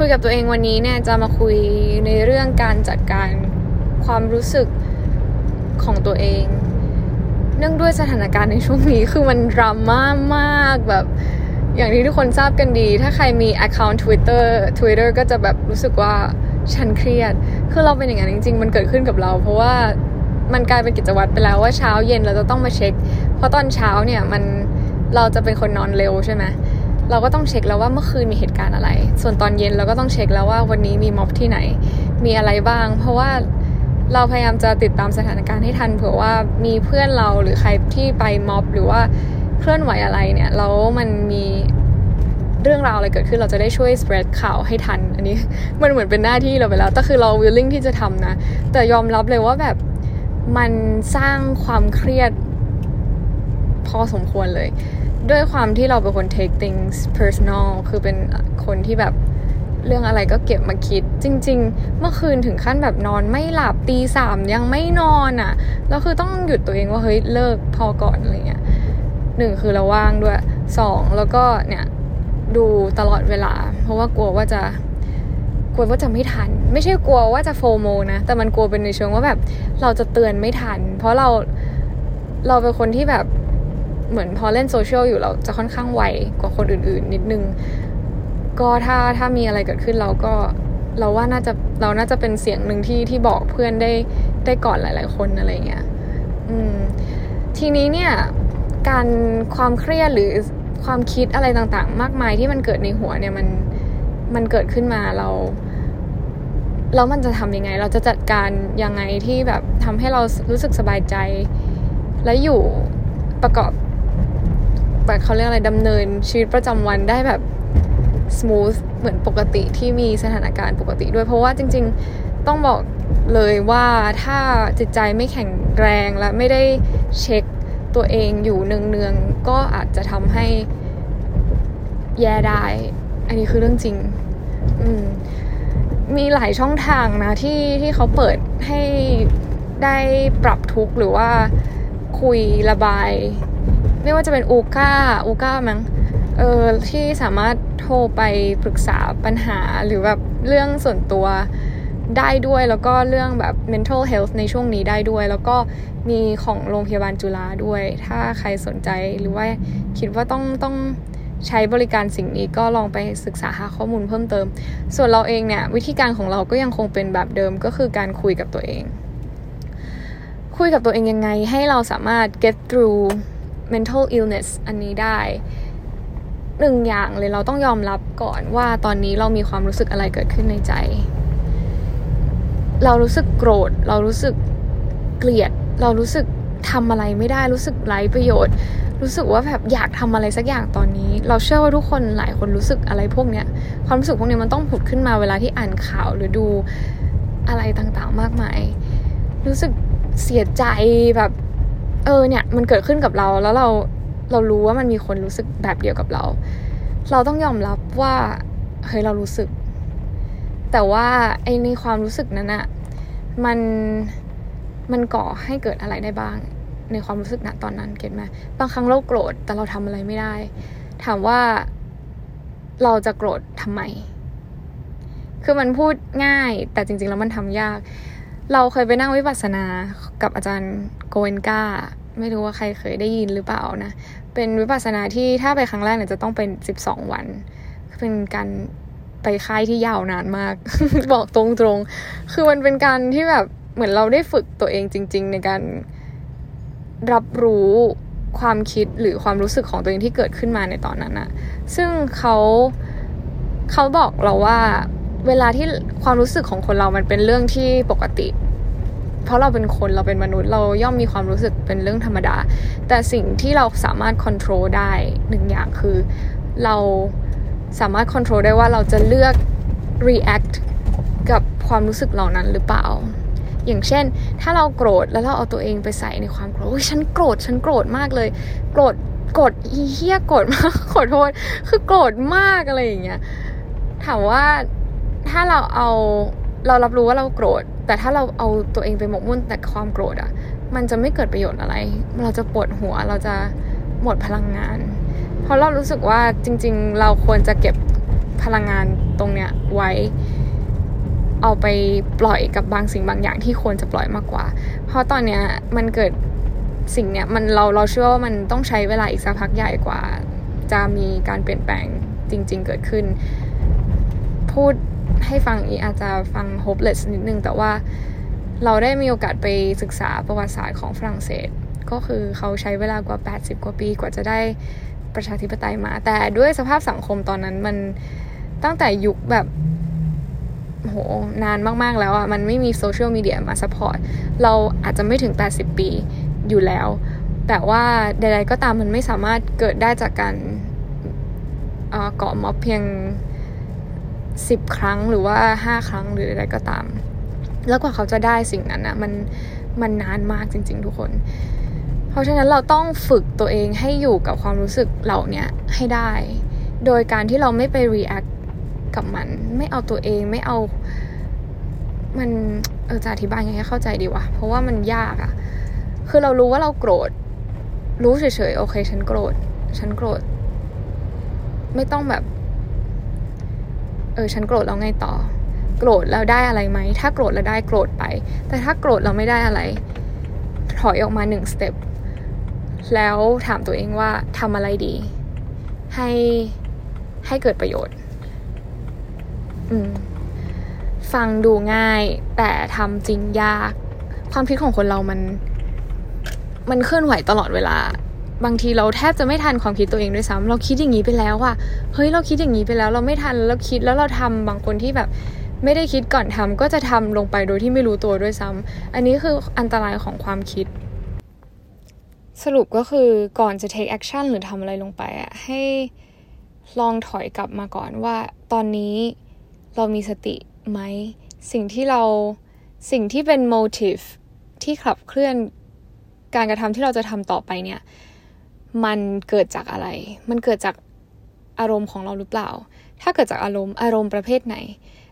คุยกับตัวเองวันนี้เนี่ยจะมาคุยในเรื่องการจัดการความรู้สึกของตัวเอง เนื่องด้วยสถานการณ์ในช่วงนี้คือมันดราม่ามากแบบอย่างที่ทุกคนทราบกันดี ถ้าใครมี account Twitter Twitter ก็จะแบบรู้สึกว่าฉันเครียด คือเราเป็นอย่างนั้นจริง ๆ มันเกิดขึ้นกับเรา เพราะว่ามันกลายเป็นกิจวัตรไปแล้วว่าเช้าเย็นเราจะต้องมาเช็ค เพราะตอนเช้าเนี่ยมันเราจะเป็นคนนอนเร็วใช่ไหม เราก็ต้องเช็คแล้วว่าเมื่อคืนมีเหตุการณ์อะไร ส่วนตอนเย็นเราก็ต้องเช็คแล้วว่าวันนี้มีม็อบที่ไหน มีอะไรบ้าง เพราะว่าเราพยายามจะติดตามสถานการณ์ให้ทันเผื่อว่ามีเพื่อนเราหรือใครที่ไปม็อบ หรือว่าเคลื่อนไหวอะไรเนี่ยแล้วมันมีเรื่องราวอะไรเกิดขึ้นเราจะได้ช่วย spread ข่าวให้ทัน อันนี้มันเหมือนเป็นหน้าที่เราไปแล้วแต่คือเรา willing ที่จะทำนะ แต่ยอมรับเลยว่าแบบมันสร้างความเครียดพอสมควรเลย ด้วยความที่เราเป็นคน take things personal คือเป็นคนที่แบบเรื่องอะไรก็เก็บมาคิด จริง ๆ เมื่อคืนถึงขั้นแบบนอนไม่หลับตีสามยังไม่นอนอะ่ะแล้วคือต้องหยุดตัวเองว่าเฮ้ยเลิกพอก่อนอะไรเงี้ยหนึ่งคือเราว่างด้วยสองแล้วก็เนี่ยดูตลอดเวลา เพราะว่ากลัวว่าจะกลัวว่าจะไม่ทัน ไม่ใช่กลัวว่าจะโฟโมนะ แต่มันกลัวเป็นในเชิงว่าแบบเราจะเตือนไม่ทัน เพราะเราเราเป็นคนที่แบบ เหมือนพอเล่นโซเชียลอยู่เราจะค่อนข้างไวกว่าคนอื่นๆ นิดนึง ก็ถ้าถ้ามีอะไรเกิดขึ้นเราก็เราว่าน่าจะเราน่าจะเป็นเสียงหนึ่งที่ที่บอกเพื่อนได้ได้ก่อนหลาย ๆ คนอะไรเงี้ยอืมทีนี้เนี่ยการความเครียดหรือความคิดอะไรต่างๆ มากมายที่มันเกิดในหัวเนี่ยมันมันเกิดขึ้นมาเราแล้วมันจะทำยังไง เราจะจัดการยังไงที่แบบทำให้เรารู้สึกสบายใจ และอยู่ประกอบ แบบเขาเรียกอะไรดำเนินชีวิตประจำวันได้แบบ smooth เหมือนปกติที่มีสถานการณ์ปกติด้วยเพราะว่าจริง ๆต้องบอกเลยว่าถ้าจิตใจไม่แข็งแรงและไม่ได้เช็คตัวเองอยู่เนืองๆก็อาจจะทำให้แย่ได้ อันนี้คือเรื่องจริง อืมมีหลายช่องทางนะที่ที่เขาเปิดให้ได้ปรับทุกข์หรือว่าคุยระบาย ไม่ว่าจะเป็นอูก้าอูก้ามั้งเออที่สามารถโทรไปปรึกษาปัญหาหรือแบบเรื่องส่วนตัวได้ด้วยแล้วก็เรื่องแบบ mental health ในช่วงนี้ได้ด้วย แล้วก็มีของโรงพยาบาลจุฬาด้วย ถ้าใครสนใจหรือว่าคิดว่าต้องต้องใช้บริการสิ่งนี้ก็ลองไปศึกษาหาข้อมูลเพิ่มเติม ส่วนเราเองเนี่ย วิธีการของเราก็ยังคงเป็นแบบเดิมก็คือการคุยกับตัวเอง คุยกับตัวเองยังไงให้เราสามารถ get through mental illness อันนี้ได้หนึ่งอย่างเลยเราต้องยอมรับก่อนว่าตอนนี้เรามีความรู้สึกอะไรเกิดขึ้นในใจ เรารู้สึกโกรธ เรารู้สึกเกลียด เรารู้สึกทำอะไรไม่ได้ รู้สึกไร้ประโยชน์ รู้สึกว่าแบบอยากทำอะไรสักอย่างตอนนี้ เราเชื่อว่าทุกคนหลายคนรู้สึกอะไรพวกเนี้ย ความรู้สึกพวกนี้มันต้องผุดขึ้นมาเวลาที่อ่านข่าวหรือดูอะไรต่างๆมากมาย รู้สึกเสียใจแบบ เออเนี่ยมันเกิดขึ้นกับเราแล้วเราเรารู้ว่ามันมีคนรู้สึกแบบเดียวกับเรา เราต้องยอมรับว่าเฮ้ยเรารู้สึก แต่ว่าไอ้ในความรู้สึกนั้นอะมันมันก่อให้เกิดอะไรได้บ้าง ในความรู้สึกณตอนนั้นเก็ตไหมบางครั้งเราโกรธแต่เราทำอะไรไม่ได้ ถามว่าเราจะโกรธทำไม คือมันพูดง่ายแต่จริง ๆ แล้วมันทำยาก เราเคยไปนั่งวิปัสสนากับอาจารย์โกเอนกาไม่รู้ว่าใครเคยได้ยินหรือเปล่านะ เป็นวิปัสสนาที่ถ้าไปครั้งแรกเนี่ยจะต้องเป็นสิบสองวัน เป็นการไปค่ายที่ยาวนานมาก บอกตรงๆ คือมันเป็นการที่แบบเหมือนเราได้ฝึกตัวเองจริง ๆ ในการรับรู้ความคิดหรือความรู้สึกของตัวเองที่เกิดขึ้นมาในตอนนั้นอะซึ่งเขาเขาบอกเราว่าเวลาที่ความรู้สึกของคนเรามันเป็นเรื่องที่ปกติ เพราะเราเป็นคนเราเป็นมนุษย์เราย่อมมีความรู้สึกเป็นเรื่องธรรมดา แต่สิ่งที่เราสามารถควบคุมได้หนึ่งอย่างคือเราสามารถควบคุมได้ว่าเราจะเลือก react กับความรู้สึกเหล่านั้นหรือเปล่า อย่างเช่น ถ้าเราโกรธแล้วเราเอาตัวเองไปใส่ในความโกรธฉันโกรธฉันโกรธมากเลย โกรธโกรธเฮี้ยโกรธมากขอโทษคือโกรธมากอะไรอย่างเงี้ยถามว่าถ้าเราเอาเรารับรู้ว่าเราโกรธ แต่ถ้าเราเอาตัวเองไปหมกมุ่นแต่ความโกรธอะมันจะไม่เกิดประโยชน์อะไร เราจะปวดหัวเราจะหมดพลังงาน เพราะเรารู้สึกว่าจริง ๆ เราควรจะเก็บพลังงานตรงเนี้ยไว้ เอาไปปล่อยกับบางสิ่งบางอย่างที่ควรจะปล่อยมากกว่า เพราะตอนเนี้ยมันเกิดสิ่งเนี้ยมันเราเราเชื่อว่ามันต้องใช้เวลาอีกสักพักใหญ่กว่า จะมีการเปลี่ยนแปลงจริง ๆ เกิดขึ้น พูด ให้ฟังอีอาจจะฟัง hopeless นิดนึง แต่ว่าเราได้มีโอกาสไปศึกษาประวัติศาสตร์ของฝรั่งเศส ก็คือเขาใช้เวลากว่า 80 กว่าปีกว่าจะได้ประชาธิปไตยมา แต่ด้วยสภาพสังคมตอนนั้นมันตั้งแต่ยุคแบบโหนานมาก ๆ แล้วอะ่ะ มันไม่มีโซเชียลมีเดียมาสปอร์ต เราอาจจะไม่ถึง 80 ปีอยู่แล้ว แต่ว่าใดๆก็ตามมันไม่สามารถเกิดได้จากการเกาะม็อบเพียง 10 ครั้งหรือว่า 5 ครั้งหรืออะไรก็ตาม แล้วกว่าเขาจะได้สิ่งนั้นอะมันมันนานมากจริง ๆ ทุกคน เพราะฉะนั้นเราต้องฝึกตัวเองให้อยู่กับความรู้สึกเหล่านี้ให้ได้ โดยการที่เราไม่ไป react กับมัน ไม่เอาตัวเองไม่เอามันเออจะอธิบายยังไงให้เข้าใจดีวะ เพราะว่ามันยากอะคือเรารู้ว่าเราโกรธ รู้เฉยๆ โอเค ฉันโกรธ ฉันโกรธ ไม่ต้องแบบ เออฉันโกรธแล้วไงต่อ โกรธแล้วได้อะไรไหม ถ้าโกรธแล้วได้โกรธไป แต่ถ้าโกรธเราไม่ได้อะไร ถอยออกมาหนึ่งสเต็ปแล้วถามตัวเองว่าทำอะไรดี ให้ให้เกิดประโยชน์ อืมฟังดูง่ายแต่ทำจริงยาก ความคิดของคนเรามัน มันเคลื่อนไหวตลอดเวลา บางทีเราแทบจะไม่ทันความคิดตัวเองด้วยซ้ำเราคิดอย่างนี้ไปแล้วอะเฮ้ยเราคิดอย่างนี้ไปแล้ว เราไม่ทันแล้วคิดแล้วเราทำบางคนที่แบบไม่ได้คิดก่อนทำก็จะทำลงไปโดยที่ไม่รู้ตัวด้วยซ้ำอันนี้คืออันตรายของความคิด สรุปก็คือก่อนจะ take action หรือทำอะไรลงไปอะให้ลองถอยกลับมาก่อนว่า ตอนนี้เรามีสติไหม สิ่งที่เราสิ่งที่เป็น motive ที่ขับเคลื่อนการกระทำที่เราจะทำต่อไปเนี่ย มันเกิดจากอะไร มันเกิดจากอารมณ์ของเราหรือเปล่า ถ้าเกิดจากอารมณ์อารมณ์ประเภทไหน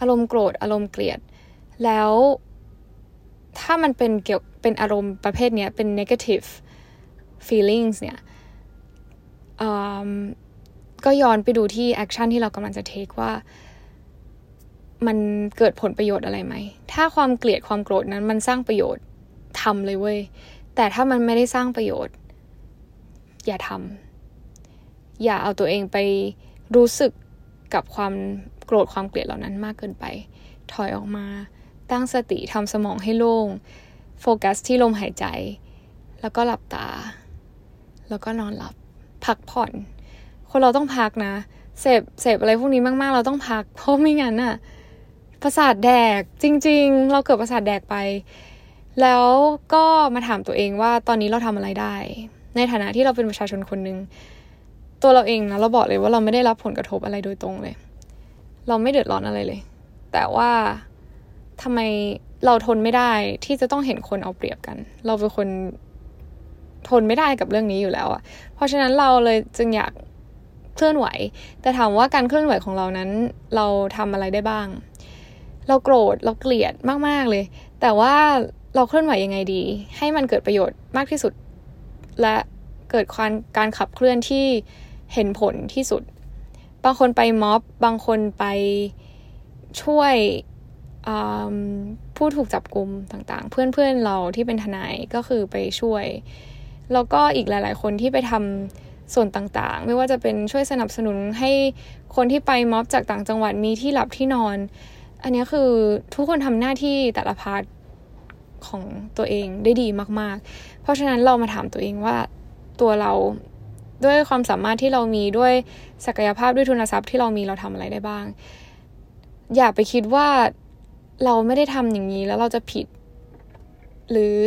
อารมณ์โกรธ อารมณ์เกลียด แล้วถ้ามันเป็นเกี่ยวเป็นอารมณ์ประเภทเนี้ยเป็น negative feelings เนี่ยก็ย้อนไปดูที่ action ที่เรากำลังจะ take ว่า มันเกิดผลประโยชน์อะไรไหม ถ้าความเกลียดความโกรธนั้นมันสร้างประโยชน์ทำเลยเว้ย แต่ถ้ามันไม่ได้สร้างประโยชน์ อย่าทำอย่าเอาตัวเองไปรู้สึกกับความโกรธความเกลียดเหล่านั้นมากเกินไป ถอยออกมา ตั้งสติทำสมองให้โล่ง โฟกัสที่ลมหายใจ แล้วก็หลับตา แล้วก็นอนหลับ พักผ่อน คนเราต้องพักนะ เสพเสพอะไรพวกนี้มากๆ เราต้องพัก เพราะไม่งั้นอะประสาทแดกจริง ๆ เราเกิดประสาทแดกไป แล้วก็มาถามตัวเองว่าตอนนี้เราทำอะไรได้ ในฐานะที่เราเป็นประชาชนคนหนึ่งตัวเราเองนะเราบอกเลยว่าเราไม่ได้รับผลกระทบอะไรโดยตรงเลย เราไม่เดือดร้อนอะไรเลย แต่ว่าทำไมเราทนไม่ได้ที่จะต้องเห็นคนเอาเปรียบกัน เราเป็นคนทนไม่ได้กับเรื่องนี้อยู่แล้วอะเพราะฉะนั้นเราเลยจึงอยากเคลื่อนไหว แต่ถามว่าการเคลื่อนไหวของเรานั้น เราทำอะไรได้บ้าง เราโกรธเราเกลียดมากๆเลย แต่ว่าเราเคลื่อนไหวยังไงดี ให้มันเกิดประโยชน์มากที่สุด และเกิดการการขับเคลื่อนที่เห็นผลที่สุด บางคนไปม็อบ บางคนไปช่วยผู้ถูกจับกลุ่มต่างๆ เพื่อนๆเราที่เป็นทนายก็คือไปช่วย แล้วก็อีกหลาย ๆ คนที่ไปทำส่วนต่างๆ ไม่ว่าจะเป็นช่วยสนับสนุนให้คนที่ไปม็อบจากต่างจังหวัดมีที่หลับที่นอน อันนี้คือทุกคนทำหน้าที่แต่ละพาร์ท ของตัวเองได้ดีมาก ๆ เพราะฉะนั้นเรามาถามตัวเองว่าตัวเราด้วยความสามารถที่เรามีด้วยศักยภาพด้วยทุนทรัพย์ที่เรามีเราทำอะไรได้บ้าง อย่าไปคิดว่าเราไม่ได้ทำอย่างนี้แล้วเราจะผิด หรือ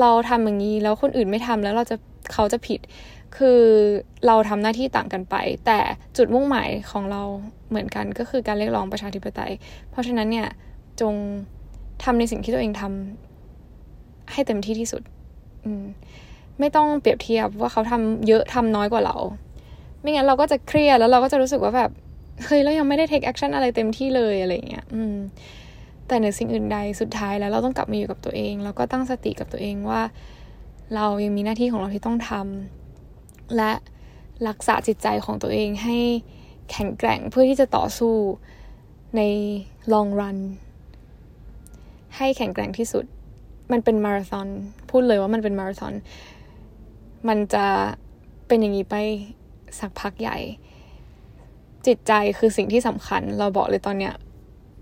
เราทำอย่างนี้แล้วคนอื่นไม่ทำแล้วเราจะเขาจะผิด คือเราทำหน้าที่ต่างกันไป แต่จุดมุ่งหมายของเราเหมือนกันก็คือการเรียกร้องประชาธิปไตย เพราะฉะนั้นเนี่ยจงทำในสิ่งที่ตัวเองทำ ให้เต็มที่ที่สุด อืม ไม่ต้องเปรียบเทียบว่าเขาทำเยอะทำน้อยกว่าเรา ไม่งั้นเราก็จะเครียดแล้วเราก็จะรู้สึกว่าแบบเฮ้ยเรายังไม่ได้ take action อะไรเต็มที่เลยอะไรเงี้ย อืม แต่ในสิ่งอื่นใดสุดท้ายแล้วเราต้องกลับมาอยู่กับตัวเอง แล้วก็ตั้งสติกับตัวเองว่า เรายังมีหน้าที่ของเราที่ต้องทำและรักษาจิตใจของตัวเองให้แข็งแกร่งเพื่อที่จะต่อสู้ใน long run ให้แข็งแกร่งที่สุด มันเป็นมาราธอนพูดเลยว่ามันเป็นมาราธอนมันจะเป็นอย่างนี้ไปสักพักใหญ่ จิตใจคือสิ่งที่สำคัญ เราบอกเลยตอนเนี้ย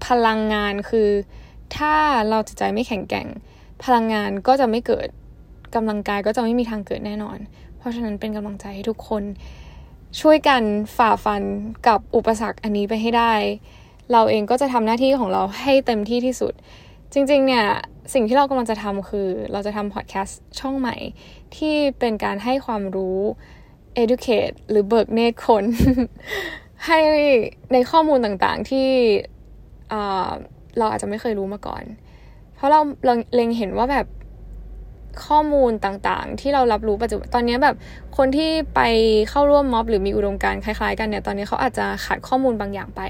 พลังงานคือ ถ้าเราจิตใจไม่แข็งแกร่ง พลังงานก็จะไม่เกิดกำลังกายก็จะไม่มีทางเกิดแน่นอน เพราะฉะนั้นเป็นกำลังใจให้ทุกคน ช่วยกันฝ่าฟันกับอุปสรรคอันนี้ไปให้ได้ เราเองก็จะทำหน้าที่ของเราให้เต็มที่ที่สุด จริงๆ เนี่ย สิ่งที่เรากำลังจะทำคือ เราจะทำพอดแคสต์ช่องใหม่ ที่เป็นการให้ความรู้ educate หรือเบิกเนตรคน ให้ในข้อมูลต่างๆ ที่เราอาจจะไม่เคยรู้มาก่อน เพราะเราเล็งเห็นว่าแบบข้อมูลต่างๆ ที่เรารับรู้ปัจจุบันตอนนี้แบบคนที่ไปเข้าร่วมม็อบหรือมีอุดมการคล้าย ๆ กันเนี่ยตอนนี้เขาอาจจะขาดข้อมูลบางอย่างไป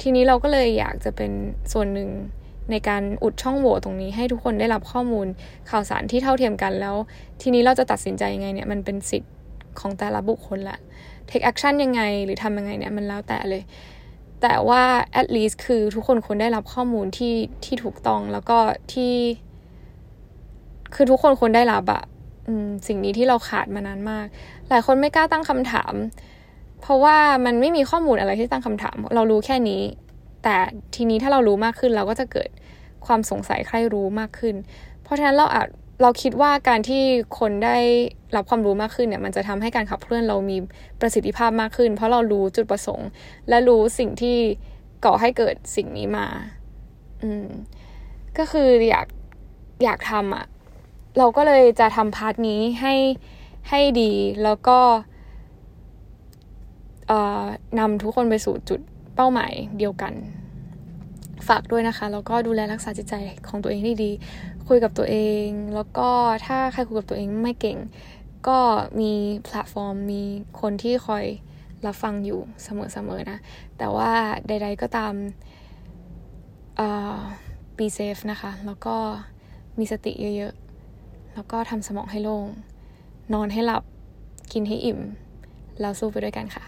ทีนี้เราก็เลยอยากจะเป็นส่วนหนึ่ง ในการอุดช่องโหว่ตรงนี้ให้ทุกคนได้รับข้อมูลข่าวสารที่เท่าเทียมกันแล้ว ทีนี้เราจะตัดสินใจยังไงเนี่ยมันเป็นสิทธิ์ของแต่ละบุคคลแหละ take action ยังไงหรือทำยังไงเนี่ยมันแล้วแต่เลย แต่ว่า at least คือทุกคนควรได้รับข้อมูลที่ที่ถูกต้องแล้วก็ที่ คือทุกคนควรได้รับอะสิ่งนี้ที่เราขาดมานานมาก หลายคนไม่กล้าตั้งคำถาม เพราะว่ามันไม่มีข้อมูลอะไรที่ตั้งคำถาม เรารู้แค่นี้ แต่ทีนี้ถ้าเรารู้มากขึ้นเราก็จะเกิดความสงสัยใครรู้มากขึ้น เพราะฉะนั้นเราอาจเราคิดว่าการที่คนได้รับความรู้มากขึ้นเนี่ยมันจะทำให้การขับเคลื่อนเรามีประสิทธิภาพมากขึ้น เพราะเรารู้จุดประสงค์ และรู้สิ่งที่ก่อให้เกิดสิ่งนี้มา อืม ก็คืออยากอยากทำอะ เราก็เลยจะทำพาร์ทนี้ให้ให้ดีแล้วก็นำทุกคนไปสู่จุด เป้าหมายเดียวกัน ฝากด้วยนะคะ แล้วก็ดูแลรักษาจิตใจของตัวเองให้ดี คุยกับตัวเอง แล้วก็ถ้าใครคุยกับตัวเองไม่เก่ง ก็มีแพลตฟอร์ม มีคนที่คอยรับฟังอยู่เสมอๆนะ แต่ว่าใด ๆก็ตาม be safe นะคะ แล้วก็มีสติเยอะๆ แล้วก็ทำสมองให้โล่ง นอนให้หลับ กินให้อิ่ม แล้วสู้ไปด้วยกันค่ะ